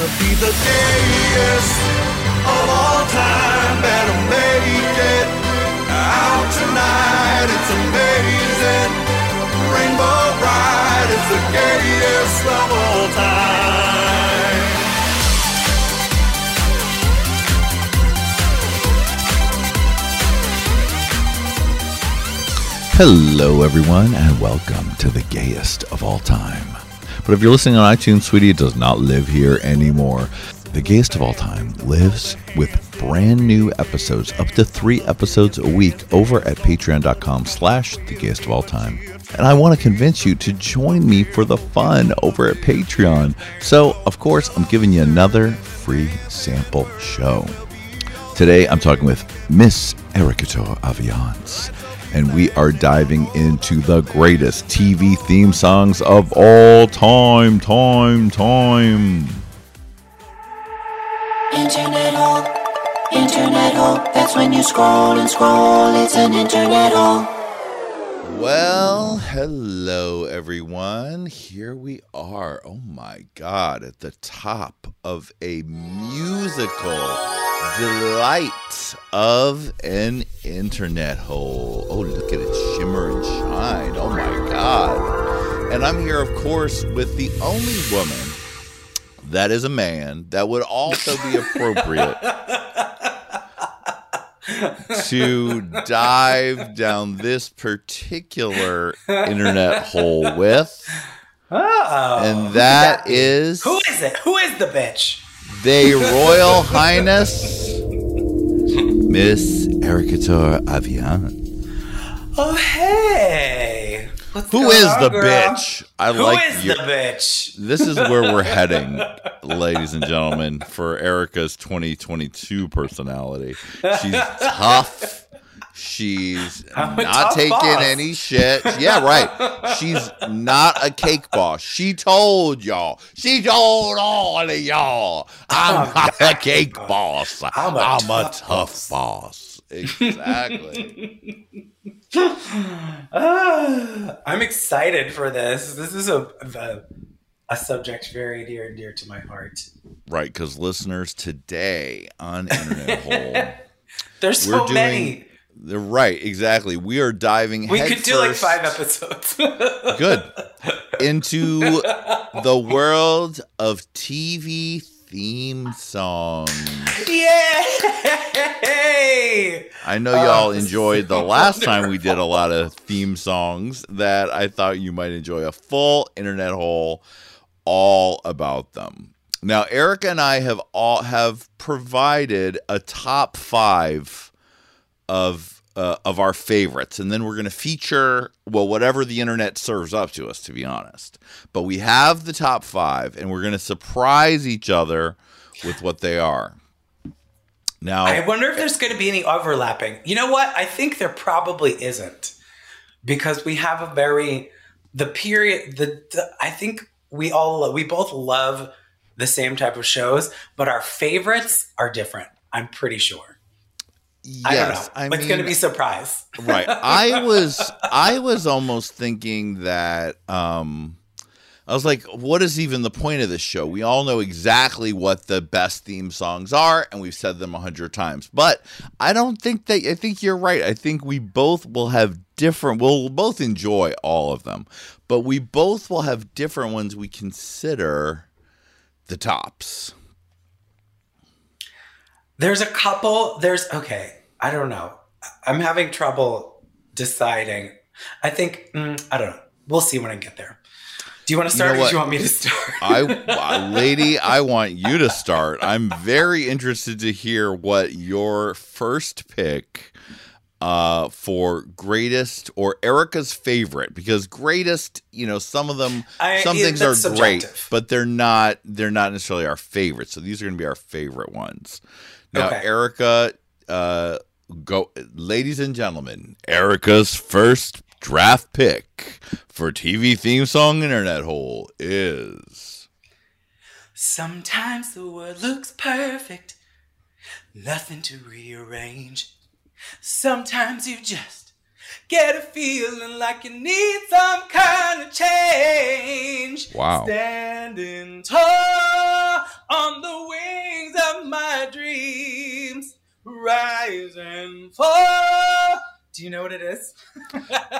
gonna be the gayest of all time. Better make it out tonight. It's amazing. Rainbow is the gayest of all time. Hello, everyone, and welcome to the gayest of all time. But if you're listening on iTunes, sweetie, it does not live here anymore. The gayest of all time lives with brand new episodes, up to three episodes a week, over at patreon.com slash the gayest of all time. And I want to convince you to join me for the fun over at Patreon. So, of course, I'm giving you another free sample show. Today, I'm talking with Miss Ericator Aviance, and we are diving into the greatest TV theme songs of all time, time, time. Internet hole, internet hole. That's when you scroll and scroll. It's an internet hole. Well, hello, everyone. Here we are. Oh my God, at the top of a musical delight of an internet hole. Oh, look at it shimmer and shine. Oh my God. And I'm here, of course, with the only woman that is a man that would also be appropriate to dive down this particular internet hole with. Oh, And that is who is it? Who is the bitch? the Royal Highness Miss Ericator Avian. Oh hey, What's Who is on, the girl? bitch? I Who like is you. the bitch? This is where we're heading, ladies and gentlemen, for Erica's 2022 personality. She's tough. She's not taking boss. any shit. Yeah, right. She's not a cake boss. She told y'all. She told all of y'all. I'm I'm not a cake a boss. I'm a I'm a tough tough boss. Exactly. Ah, I'm excited for this. This is a, a a subject very dear and dear to my heart. right, because listeners today on Internet Hole. There's so doing- many. They're right, exactly. We are diving. We could do like five episodes. Good into the world of TV theme songs. Yay! I know y'all is enjoyed the last time we did a lot of theme songs that I thought you might enjoy a full internet hole all about them. Now, Erica and I have all have provided a top five of uh, of our favorites, and then we're going to feature well whatever the internet serves up to us. To be honest, but we have the top five, and we're going to surprise each other with what they are. Now, I wonder if there's going to be any overlapping. You know what? I think there probably isn't because we have a very the period the, the I think we all we both love the same type of shows, but our favorites are different. I'm pretty sure. I don't know. yes, I it's going to be surprise. right. I was i was almost thinking that um i was like what is even the point of this show? We all know exactly what the best theme songs are and we've said them a hundred times. But i don't think that i think you're right. I think we both will have different we'll both enjoy all of them but we both will have different ones we consider the tops There's a couple. There's okay. I don't know. I'm having trouble deciding. I think mm, I don't know. We'll see when I get there. Do you want to know start, or what? do you want me to start? I, uh, lady, I want you to start. I'm very interested to hear what your first pick uh, for greatest or Erica's favorite because greatest, you know, some of them, I- some things are that's great, but they're not. They're not necessarily our favorite. So these are going to be our favorite ones. Now, Okay. Erica, uh, go, ladies and gentlemen, Erica's first draft pick for TV theme song internet hole is. Sometimes the world looks perfect, nothing to rearrange. Sometimes you just Get a feeling like you need some kind of change. Wow. Standing tall on the wings of my dreams. Rise and fall. Do you know what it is?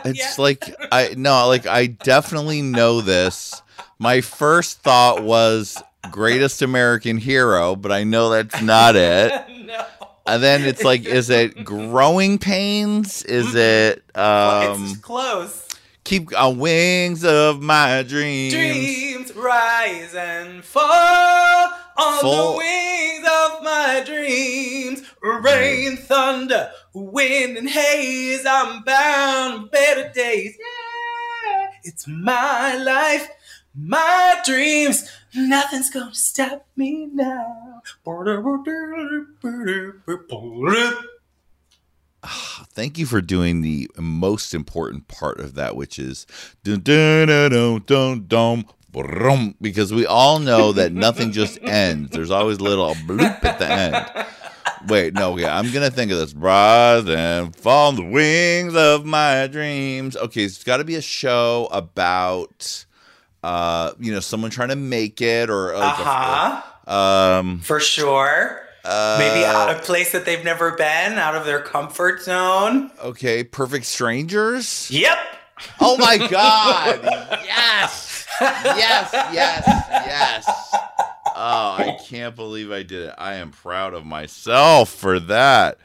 it's yeah. like I no, like I definitely know this. My first thought was greatest American hero, but I know that's not it. no. And then it's like, is it growing pains? Is it um it's close. keep on wings of my dreams? Dreams rise and fall on Fall. the wings of my dreams. Rain, thunder, wind, and haze. I'm bound for better days. Yeah, it's my life, my dreams. Nothing's gonna stop me now. Thank you for doing the most important part of that, which is Because we all know that nothing just ends. There's always a little bloop at the end. Wait, no, yeah, I'm gonna think of this. Rise and fall on the wings of my dreams. Okay, it's got to be a show about, uh, you know, someone trying to make it or like Uh a- huh. um, For sure. uh, Maybe out a place that they've never been, out of their comfort zone. okay, perfect strangers. Yep. Oh my god! yes, yes, yes, yes. Oh, I can't believe I did it. I am proud of myself for that.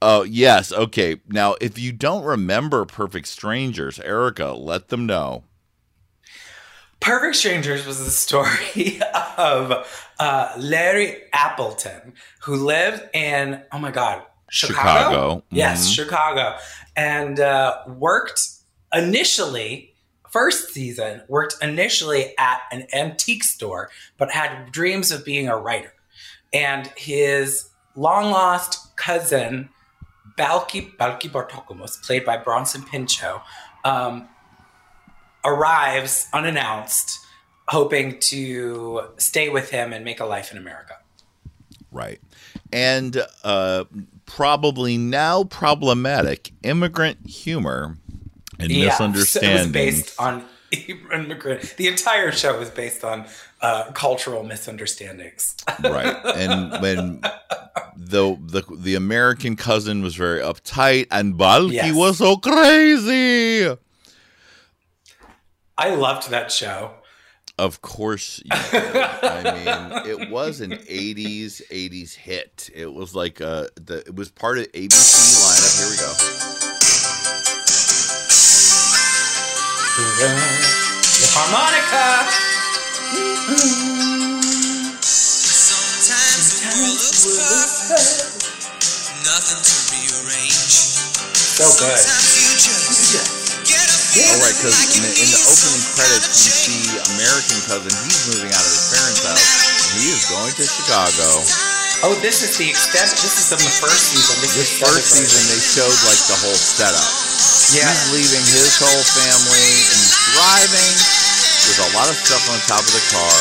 Oh yes, okay. Now, if you don't remember Perfect Strangers, Erica, let them know. Perfect Strangers was the story of uh, Larry Appleton, who lived in, oh my God, Chicago? Chicago, Yes, mhm. Chicago. And uh, worked initially, first season, worked initially at an antique store, but had dreams of being a writer. And his long lost cousin, Balki, Balki Bartokomous, played by Bronson Pinchot, um, arrives unannounced, hoping to stay with him and make a life in America. Right. And uh, probably now problematic immigrant humor and Yeah, misunderstandings. So it was based on immigrant. The entire show was based on uh, cultural misunderstandings. right and when the the the american cousin was very uptight and balki Yes. was so crazy I loved that show. of course you did. i mean it was an 80s 80s hit it was like uh the it was part of abc lineup here we go The harmonica. Sometimes the world looks perfect, nothing to rearrange. So good. All right because in, the- in the opening credits you see american cousin he's moving out of his parents house he is going to chicago Oh, this is the extent. This is from the first season. This, this first season they showed like the whole setup. Yeah. He's leaving his whole family and he's driving with a lot of stuff on top of the car.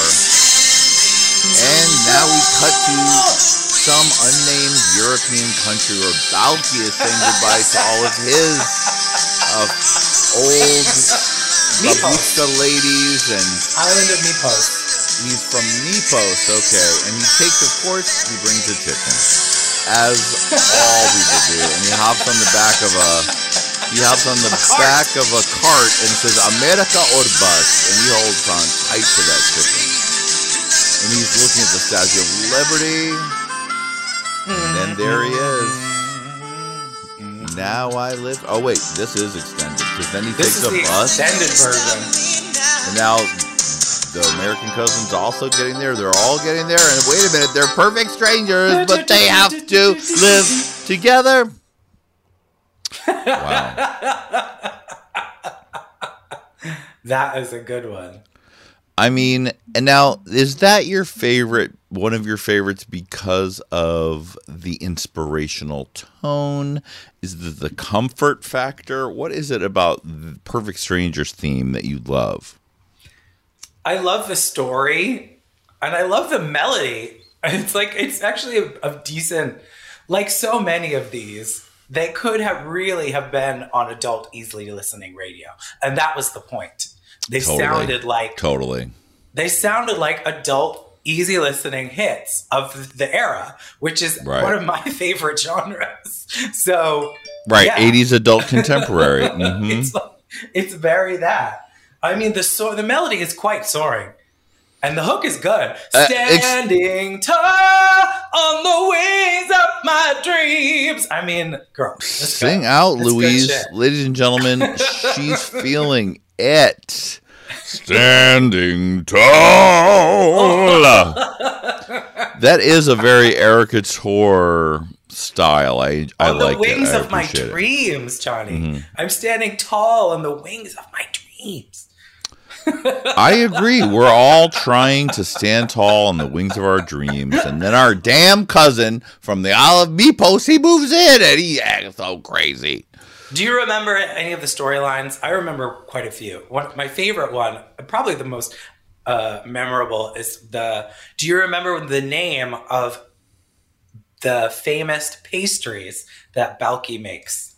And now we cut to some unnamed European country where Balki is saying goodbye to all of his uh, old babushka ladies and Island of Mypos. he's from Nepos, okay. And he takes, of course, he brings a chicken. As all people do. And he hops on the back of a he hops on the back of a cart and says America or bus, and he holds on tight to that chicken. And he's looking at the Statue of Liberty. And then there he is. Now I live. Oh wait, this is extended because then he This takes is a the bus. extended version. And now the American cousin's also getting there. They're all getting there. And wait a minute, they're perfect strangers, but they have to live together. Wow. That is a good one. I mean, and now is that your favorite, one of your favorites because of the inspirational tone? Is it the comfort factor? What is it about the Perfect Strangers theme that you love? I love the story and I love the melody. It's like it's actually a, a decent like so many of these they could have really have been on adult easily listening radio. And that was the point. They Totally. sounded like Totally. they sounded like adult easy listening hits of the era, which is Right. one of my favorite genres. So Right, Yeah. 80s adult contemporary. Mhm. it's like, it's very that. I mean, the so- the melody is quite soaring, and the hook is good. Uh, ex- Standing tall on the wings of my dreams. I mean, girl, Sing go. out, good Louise. Ladies and gentlemen, she's feeling it. Standing tall. that is a very Erica Tor style. I, I on the like wings it. I of my appreciate it. dreams, Johnny. Mhm. I'm standing tall on the wings of my dreams. I agree. We're all trying to stand tall on the wings of our dreams, and then our damn cousin from the Isle of Mypos, he moves in and he acts so crazy. Do you remember any of the storylines? I remember quite a few. One, my favorite one, probably the most uh, memorable, is the. Do you remember the name of the famous pastries that Balki makes?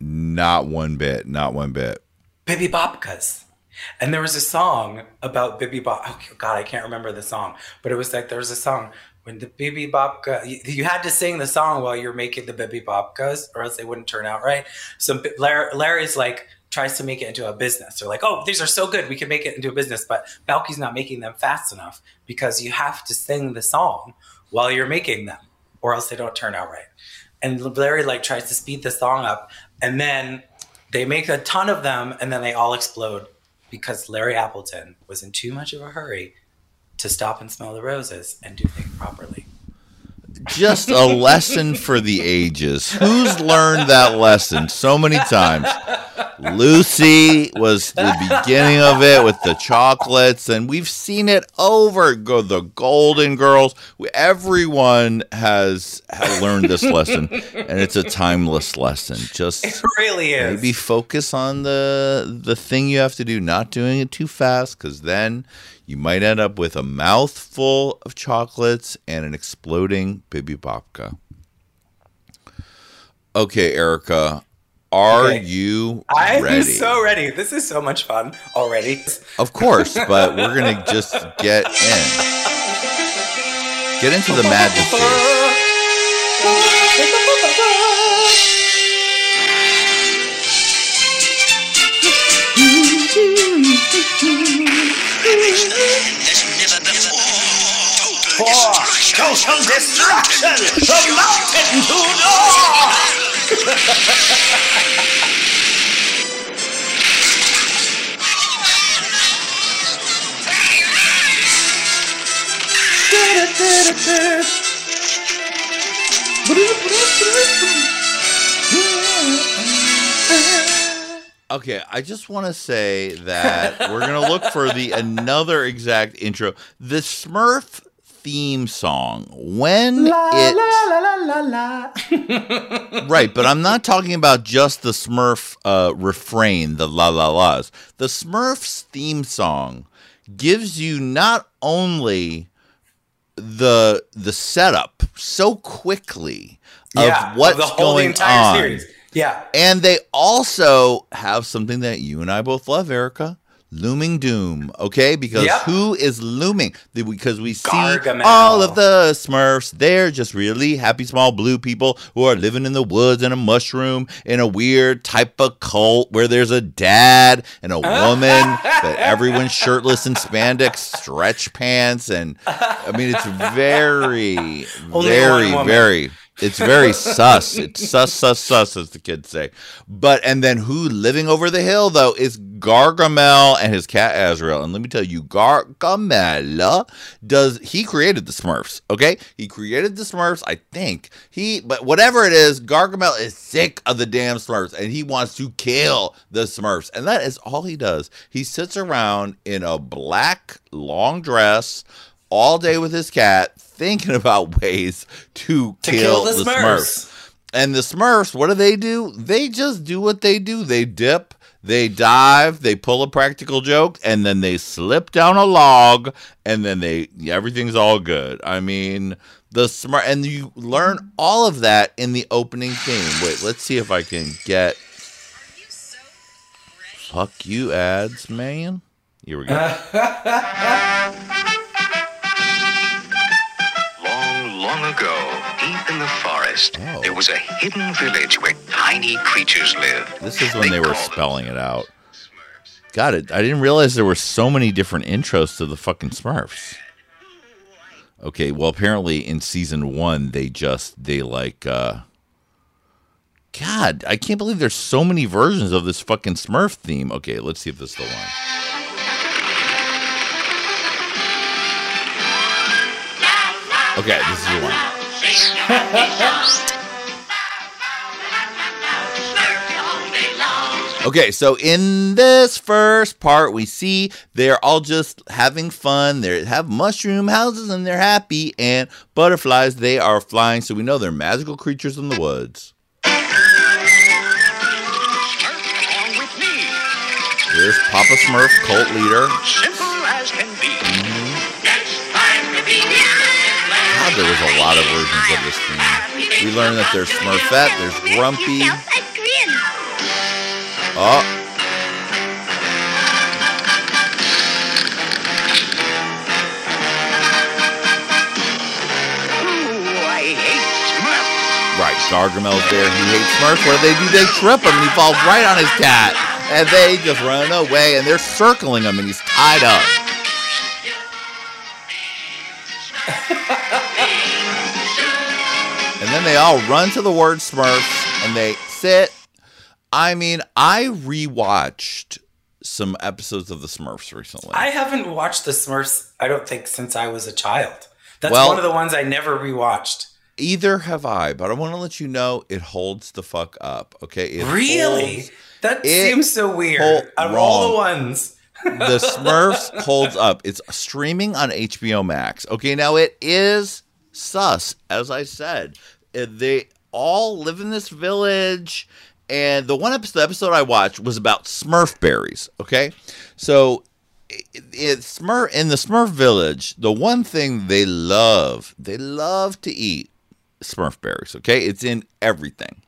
Not one bit. Not one bit. Bibi Babkas. And there was a song about Bibi Bob. Oh God, I can't remember the song, but it was like there was a song when the Bibi Babka. You, you had to sing the song while you're making the Bibi Babkas, or else they wouldn't turn out right. So Larry, Larry's like tries to make it into a business. They're like, oh, these are so good, we can make it into a business, but Balki's not making them fast enough because you have to sing the song while you're making them, or else they don't turn out right. And Larry like tries to speed the song up, and then they make a ton of them and then they all explode because Larry Appleton was in too much of a hurry to stop and smell the roses and do things properly. Just a lesson for the ages. Who's learned that lesson so many times? Lucy was the beginning of it with the chocolates, and we've seen it over. Go the Golden Girls. Everyone has, has learned this lesson, and it's a timeless lesson. Just It really is. maybe focus on the the thing you have to do, not doing it too fast, because then you might end up with a mouthful of chocolates and an exploding Bibi Babka. Okay, Erica, are Okay. you I'm ready? so ready. This is so much fun already. Of course, but we're gonna just get in, get into the majesty. Before. Total destruction! The mountain to door! Okay, I just want to say that we're gonna look for the another exact intro. The Smurf theme song when it la la la la. right, but I'm not talking about just the Smurf uh, refrain, the la la las. The Smurfs theme song gives you not only the the setup so quickly of yeah, what's the whole going the entire on. series. Yeah. And they also have something that you and I both love, Erica. Looming doom, okay? Because Yep. who is looming? Because we see Gargamel. all of the Smurfs. They're just really happy, small blue people who are living in the woods in a mushroom in a weird type of cult where there's a dad and a woman, but everyone's shirtless in spandex, stretch pants, and I mean it's very, very, very. It's very sus. It's sus, sus, sus, as the kids say. But and then who living over the hill though is Gargamel and his cat Azrael. And let me tell you, Gargamel does he created the Smurfs? Okay, he created the Smurfs. I think he, but whatever it is, Gargamel is sick of the damn Smurfs and he wants to kill the Smurfs. And that is all he does. He sits around in a black long dress all day with his cat, thinking about ways to, To kill, kill the the Smurfs. Smurfs. And the Smurfs, what do they do? They just do what they do. They dip, they dive, they pull a practical joke, and then they slip down a log, and then they everything's all good. I mean, the smart and you learn all of that in the opening theme. Wait, let's see if I can get fuck you ads, man. Here we go. in the forest, Oh. there was a hidden village where tiny creatures lived. This is when they were spelling it out. Got it. I didn't realize there were so many different intros to the fucking Smurfs. Okay, well apparently in season 1 they just they like uh God, I can't believe there's so many versions of this fucking Smurf theme. Okay, let's see if this is the one. Okay, this is the one. Okay, so in this first part, we see they're all just having fun. They have mushroom houses and they're happy, and butterflies, they are flying. So we know they're magical creatures in the woods. Here's Papa Smurf, cult leader. There was a lot of versions of this theme. We learned that there's Smurfette, there's Grumpy. Oh, right. Gargamel's there. He hates Smurfs. What do they do? They trip him and he falls right on his cat. And they just run away and they're circling him and he's tied up. And then they all run to the word Smurfs and they sit. I mean, I rewatched some episodes of the Smurfs recently. I haven't watched The Smurfs, I don't think, since I was a child. That's Well- one of the ones I never rewatched. Either have I, but I want to let you know it holds the fuck up. Okay, it Really? holds- That seems so weird. Out of all the ones. The Smurfs holds up. It's streaming on HBO Max. Okay, now it is sus, as I said. Uh, They all live in this village, and the one episode, the episode I watched was about Smurf berries. Okay, so it, it's Smurf in the Smurf village. The one thing they love, they love to eat Smurf berries. Okay, it's in everything.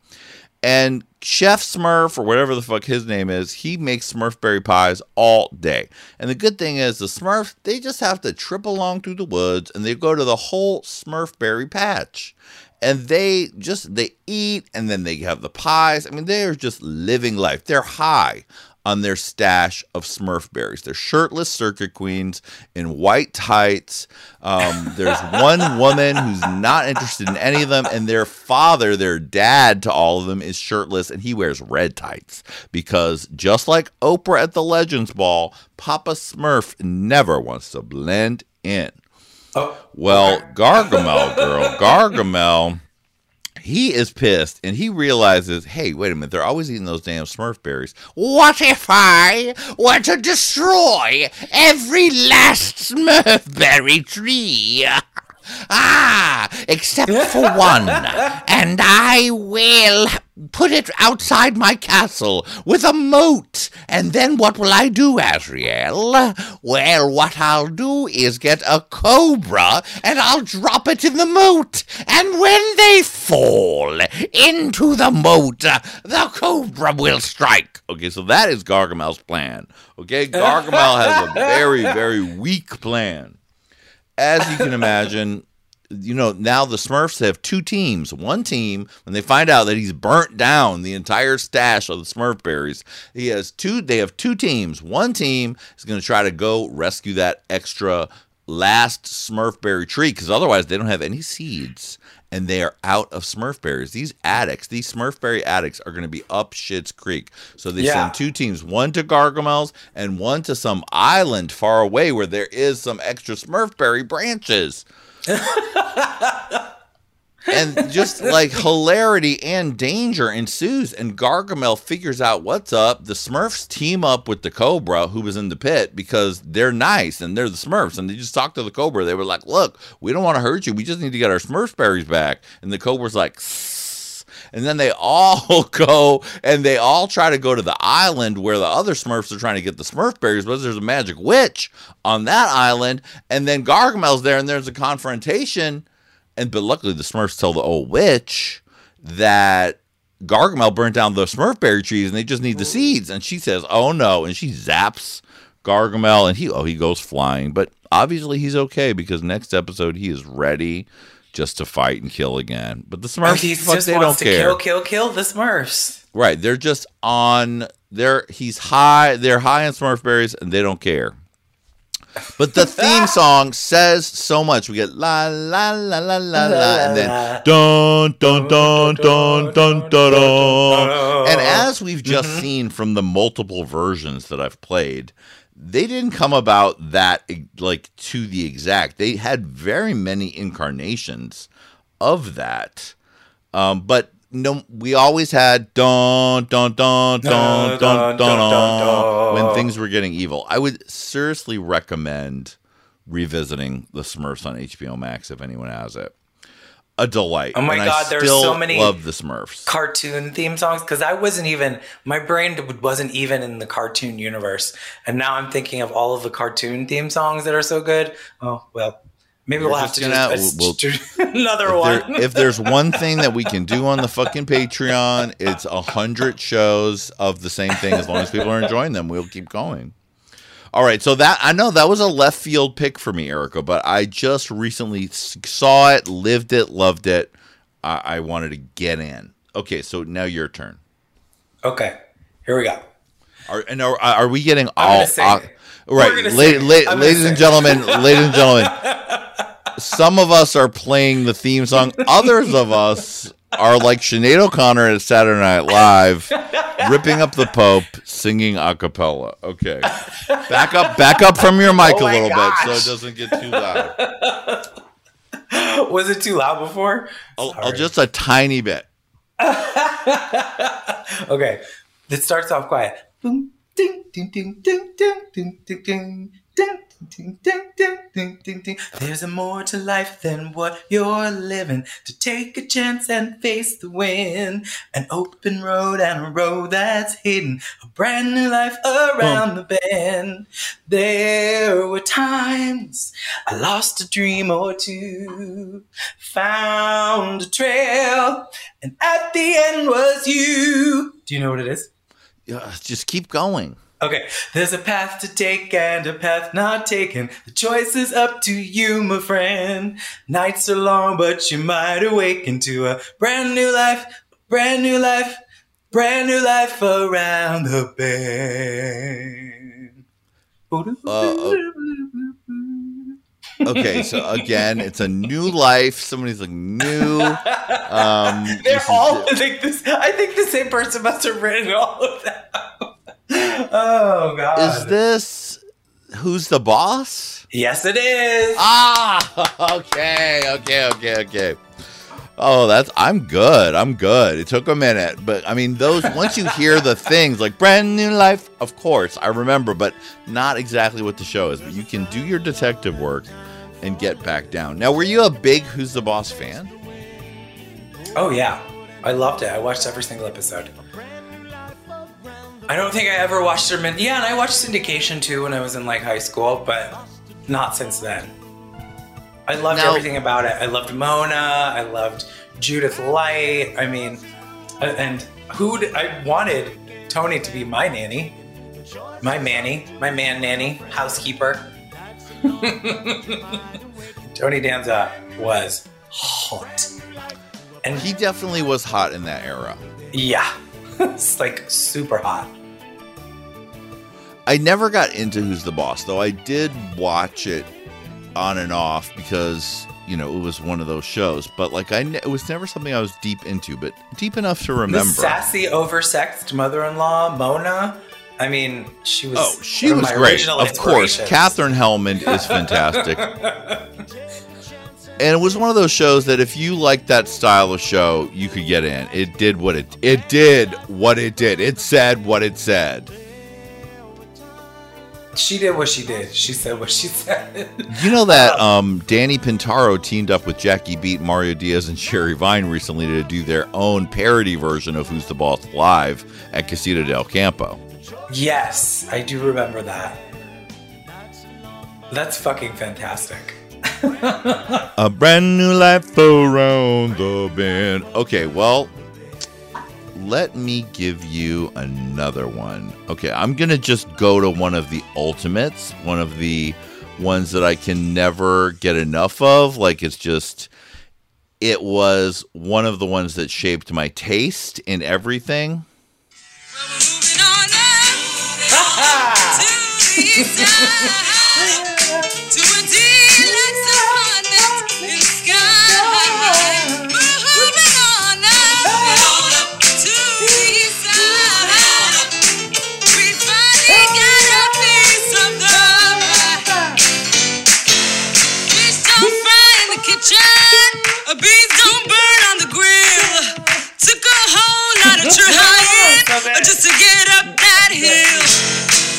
And Chef Smurf, or whatever the fuck his name is, he makes Smurfberry pies all day. And the good thing is, the Smurfs, they just have to trip along through the woods and they go to the whole Smurfberry patch. And they just, they eat and then they have the pies. I mean, they are just living life. They're high on their stash of Smurf berries. They're shirtless circuit queens in white tights. Um, there's one woman who's not interested in any of them, and their father, their dad to all of them, is shirtless and he wears red tights because just like Oprah at the Legends Ball, Papa Smurf never wants to blend in. Oh, Well, Gargamel, girl, Gargamel, he is pissed and he realizes, hey, wait a minute, they're always eating those damn Smurf berries. What if I were to destroy every last Smurf berry tree? Ah, except for one. And I will put it outside my castle with a moat. And then what will I do, Azrael? Well, what I'll do is get a cobra and I'll drop it in the moat. And when they fall into the moat, the cobra will strike. Okay, so that is Gargamel's plan. Okay, Gargamel has a very, very weak plan as you can imagine, you know, now the Smurfs have two teams. One team, when they find out that he's burnt down the entire stash of the Smurf berries, he has two they have two teams. One team is going to try to go rescue that extra last Smurf berry tree because otherwise they don't have any seeds and they are out of Smurf berries. These addicts, these Smurf berry addicts are going to be up Shit's Creek. So they Yeah. send two teams, one to Gargamel's and one to some island far away where there is some extra Smurfberry branches. and just like hilarity and danger ensues, and Gargamel figures out what's up. The Smurfs team up with the Cobra, who was in the pit, because they're nice and they're the Smurfs. And they just talked to the Cobra. They were like, "Look, we don't want to hurt you. We just need to get our Smurf berries back." And the Cobra's like, and then they all go and they all try to go to the island where the other Smurfs are trying to get the Smurf berries, but there's a magic witch on that island, and then Gargamel's there, and there's a confrontation. And but luckily the Smurfs tell the old witch that Gargamel burnt down the Smurfberry trees and they just need the seeds. And she says, "Oh no!" And she zaps Gargamel, and he oh he goes flying. But obviously he's okay because next episode he is ready just to fight and kill again. But the Smurfs, he fuck, just they don't to care. kill, kill, kill the Smurfs. Right, they're just on. They're he's high. They're high on Smurf berries, and they don't care. But the theme song says so much. We get la la la la la la, and then dun dun dun dun dun dun dun. And as we've just seen from the multiple versions that I've played, they didn't come about that like to the exact. They had very many incarnations of that. Um, but no, we always had dun dun dun dun dun dun, dun, when things were getting evil. I would seriously recommend revisiting the Smurfs on HBO Max if anyone has it. A delight. Oh my And I God, there's still so many Love the Smurfs. cartoon theme songs because I wasn't even my brain wasn't even in the cartoon universe, and now I'm thinking of all of the cartoon theme songs that are so good. Oh well, maybe we'll have to gonna- just we'll- another If, one. there- if there's one thing that we can do on the fucking Patreon, it's a hundred shows of the same thing. As long as people are enjoying them, we'll keep going. All right, so that I know that was a left field pick for me, Erica, but I just recently saw it, lived it, loved it. I, I wanted to get in. Okay, so now your turn. okay, here we go. Are and are, are we getting all uh, right, la- la- ladies and gentlemen, ladies and gentlemen. Some of us are playing the theme song. Others of us are like Sinead O'Connor at Saturday Night Live, ripping up the Pope, singing a cappella. Okay, back up, back up from your mic Oh a little bit so it doesn't get too loud. Was it too loud before? I'll, I'll just a tiny bit. Okay, it starts off quiet. Boom, ding, ding, ding, ding, ding, ding, ding, ding. Ding, ding, ding, ding, ding, ding, ding. There's a more to life than what you're living. To take a chance and face the wind. An open road and a road that's hidden. A brand new life around the bend. There were times I lost a dream or two. Found a trail. And at the end was you. Do you know what it is? Yeah, just keep going. Okay, there's a path to take and a path not taken. The choice is up to you, my friend. Nights are long, but you might awaken to a brand new life, brand new life, brand new life around the bend. Uh, Okay, so again, it's a new life. Somebody's like new. Um, They're is- all. I think this. I think the same person must have written all of them. oh God! Is this who's the boss? yes, it is. Ah, okay, okay, okay, okay. Oh, that's I'm good. I'm good. It took a minute, but I mean, those once you hear the things like brand new life, of course I remember, but not exactly what the show is. But you can do your detective work and get back down. Now, were you a big Who's the Boss fan? Oh yeah, I loved it. I watched every single episode. I don't think I ever watched them in. Yeah, and I watched syndication too when I was in like high school, but not since then. I loved Now- everything about it. I loved Mona. I loved Judith Light. I mean, and who I wanted Tony to be my nanny, my manny, my man nanny, housekeeper. Tony Danza was hot. And He definitely was hot in that era. yeah, it's like super hot. I never got into Who's the Boss, though I did watch it on and off because you know it was one of those shows. But like I, ne- it was never something I was deep into, but deep enough to The remember. sassy, oversexed mother-in-law, Mona. I mean, she was. oh, she was great. Of course. Katherine Helmond is fantastic. And it was one of those shows that if you liked that style of show, you could get in. It did what it it did what it did. It said what it said. She did what she did. She said what she said. You know that um, Danny Pintauro teamed up with Jackie Beat, Mario Diaz, and Sherry Vine recently to do their own parody version of Who's the Boss live at Casita del Campo. yes, I do remember that. That's fucking fantastic. A brand new life around the bend. Okay, well, let me give you another one. Okay, I'm gonna just go to one of the ultimates, one of the ones that I can never get enough of. Like it's just it was one of the ones that shaped my taste in everything. Moving trying just to get up that hill.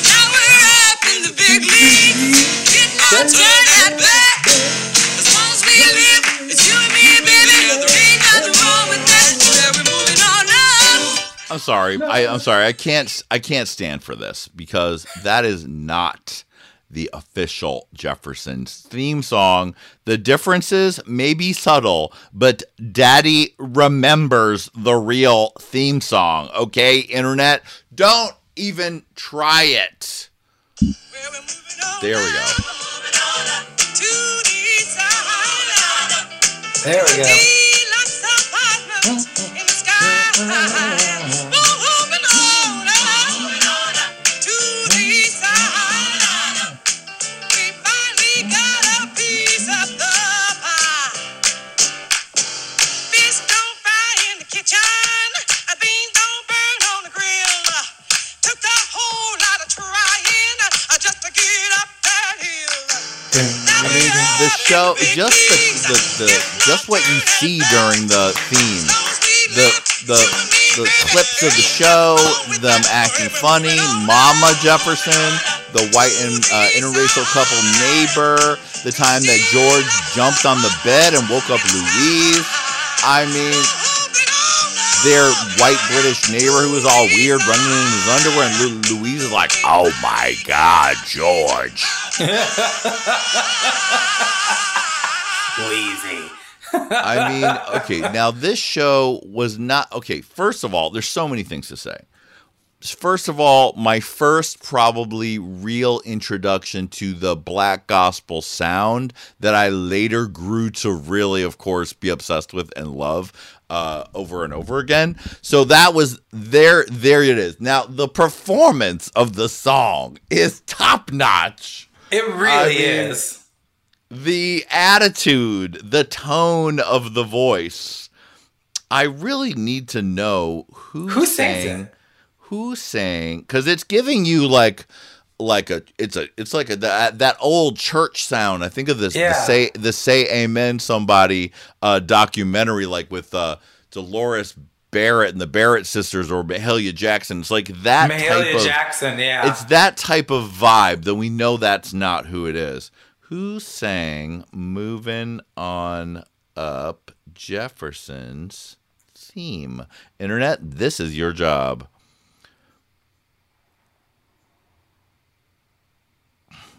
Now we're up in the big leagues, getting our turn at bat. As long as we live, it's you and me, baby. Ain't nothing wrong with that. Yeah, we're moving on up. I'm sorry. I, I'm sorry. I can't. I can't stand for this because that is not the official Jefferson's theme song. The differences may be subtle, but Daddy remembers the real theme song. Okay, internet, don't even try it. Well, we're moving on There we go. up, moving on up to the east side. There we go. Now we're The show, just the, the, the just what you see during the theme, the the the clips of the show, them acting funny, Mama Jefferson, the white and uh, interracial couple neighbor, the time that George jumped on the bed and woke up Louise. I mean, their white British neighbor who was all weird, running in his underwear, and Louise is like, "Oh my God, George." Lazy. I mean, okay, now this show was not okay. First of all, there's so many things to say. First of all, my first probably real introduction to the black gospel sound that I later grew to really, of course, be obsessed with and love uh, over and over again. So that was there. There it is. Now the performance of the song is top notch It really I mean, is. the attitude, the tone of the voice. I really need to know who, Who sings sang, it? who sang, because it's giving you like, like a, it's a, it's like a that, that old church sound. I think of this, Yeah. the say, the say amen somebody uh, documentary, like with uh, Delois Barrett and the Barrett sisters or Mahalia Jackson. It's like that type Mahalia of, Jackson, yeah. it's that type of vibe that we know that's not who it is. Who sang Moving On Up Jefferson's theme? Internet, this is your job.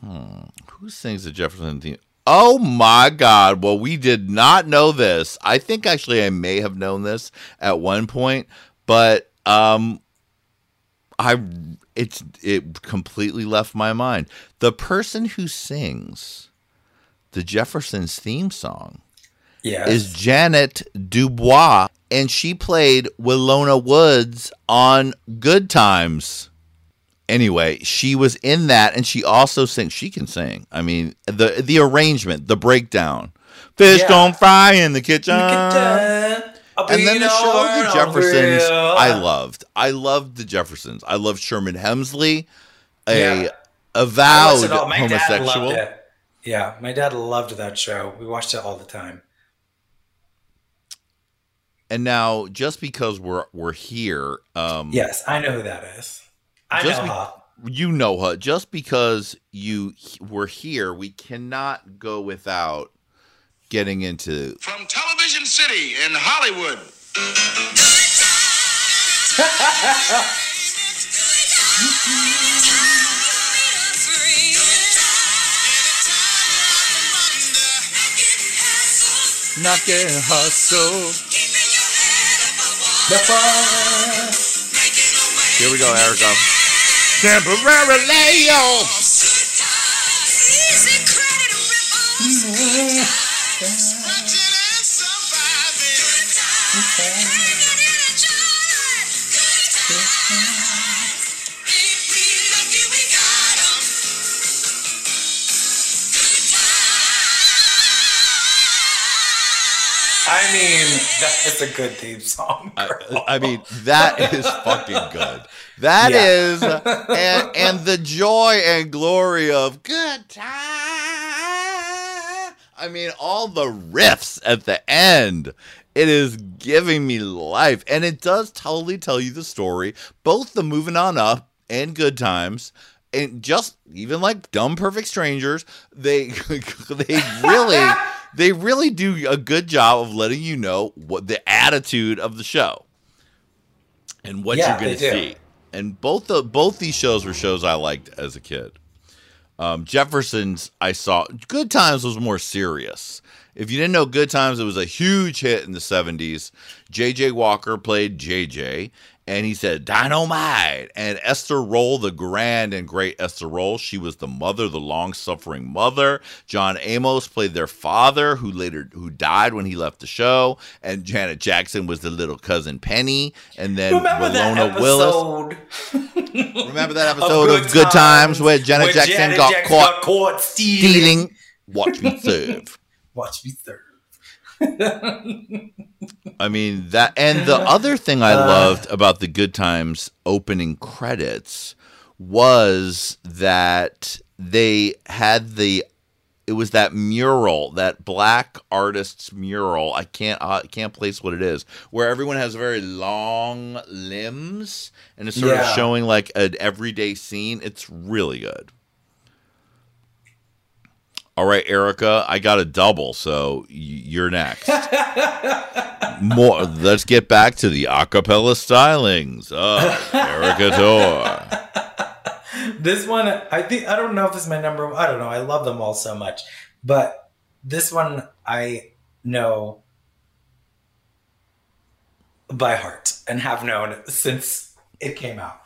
Hmm. Who sings the Jefferson theme? Oh my God. Well, we did not know this. I think actually I may have known this at one point, but um, I it's it completely left my mind. The person who sings the Jeffersons theme song yes. is Ja'Net DuBois, and she played Willona Woods on Good Times. Anyway, she was in that, and she also sings. She can sing. I mean, the the arrangement, the breakdown. Fish Yeah. don't fry in the kitchen. and And then the show, the Jeffersons, I loved. I loved the Jeffersons. I loved Sherman Hemsley, a Yeah. Avowed all. Dad homosexual. Yeah, my dad loved that show. We watched it all the time. And now, just because we're we're here, um, Yes, I know who that is. I Just know be- you know her. Just because you were here, we cannot go without getting into From Television City in Hollywood. knocking hustle. Here we go, Erica. Temporarily, yo. I mean, that is a good theme song. girl. I mean, that is fucking good. That Yeah. is, and, and the joy and glory of good time. I mean, all the riffs at the end. It is giving me life, and it does totally tell you the story. Both the moving on up and good times, and just even like dumb perfect strangers, they they really they really do a good job of letting you know what the attitude of the show and what Yeah, you're going to see. And both the both these shows were shows I liked as a kid. Um, Jefferson's I saw Good Times was more serious. If you didn't know Good Times, it was a huge hit in the 70s. JJ Walker played JJ, and he said dynamite. And Esther Rolle, the grand and great Esther Rolle, she was the mother, the long-suffering mother. John Amos played their father, who later who died when he left the show. And Janet Jackson was the little cousin Penny. And then Remember that Willis. Remember that episode of Good, Times, where Janet where Jackson Janet got Jackson caught got caught stealing. stealing? Watch me serve. Watch me serve. I mean that, and the other thing I uh. loved about the Good Times opening credits was that they had the. It was that mural, that black artist's mural. I can't, I can't place what it is. Where everyone has very long limbs, and it's sort of showing like an everyday scene. It's really good. All right, Erica, I got a double, so you're next. More. Let's get back to the acapella stylings of Erica Tor. This one, I think I don't know if this is my number. I don't know. I love them all so much, but this one I know by heart and have known since it came out.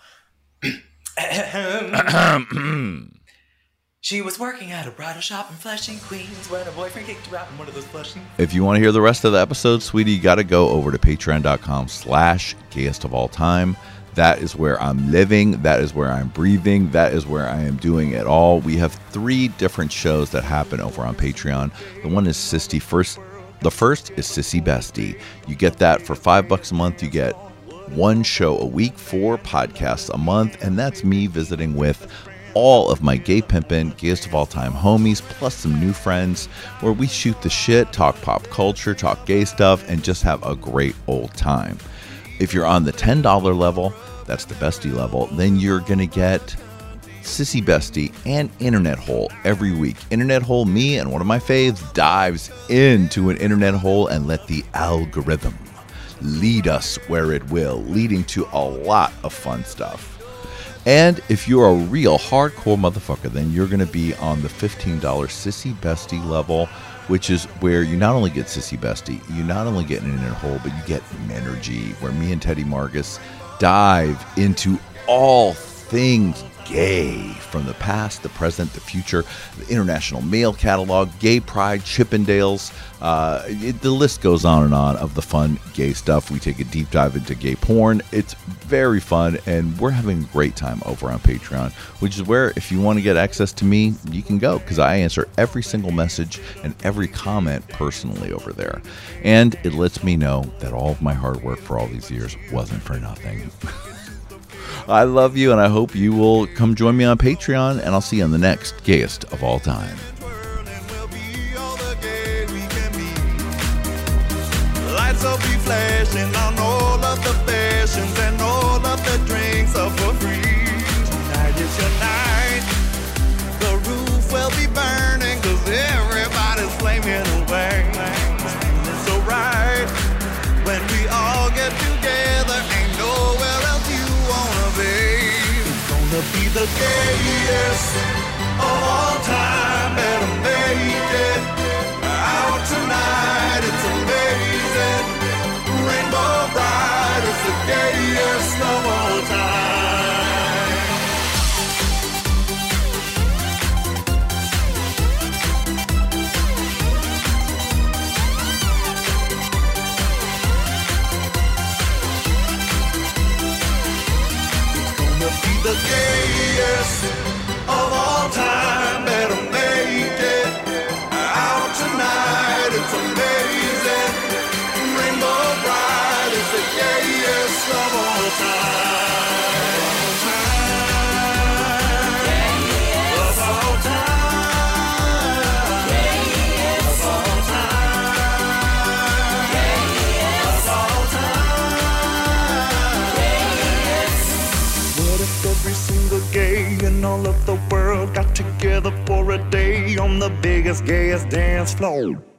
She was working at a bridal shop in Flushing, Queens, when her boyfriend kicked her out in one of those Flushing. If you want to hear the rest of the episode, sweetie, you got to go over to patreon.com slash gayest of all time. That is where I'm living. That is where I'm breathing. That is where I am doing it all. We have three different shows that happen over on Patreon. The one is Sissy First. The first is Sissy Bestie. You get that for five bucks a month. You get one show a week, four podcasts a month, and that's me visiting with all of my gay pimpin', gayest of all time homies, plus some new friends, where we shoot the shit, talk pop culture, talk gay stuff, and just have a great old time. If you're on the $10 level, that's the bestie level, then you're gonna get Sissy Bestie and Internet Hole every week. Internet Hole, me and one of my faves dives into an internet hole and let the algorithm lead us where it will, leading to a lot of fun stuff. And if you're a real hardcore motherfucker, then you're going to be on the $15 Sissy Bestie level, which is where you not only get Sissy Bestie, you not only get an internet hole, but you get Energy, where me and Teddy Margus dive into all things gay from the past, the present, the future, the international mail catalog, gay pride, Chippendales. Uh, it, the list goes on and on of the fun gay stuff. We take a deep dive into gay porn. It's very fun, and we're having a great time over on Patreon, which is where, if you want to get access to me, you can go because I answer every single message and every comment personally over there. And it lets me know that all of my hard work for all these years wasn't for nothing. I love you, and I hope you will come join me on Patreon, and I'll see you on the next Gayest of All Time. Lights will be flashing on all of the It's gonna be the gayest Yes. together for a day on the biggest, gayest dance floor.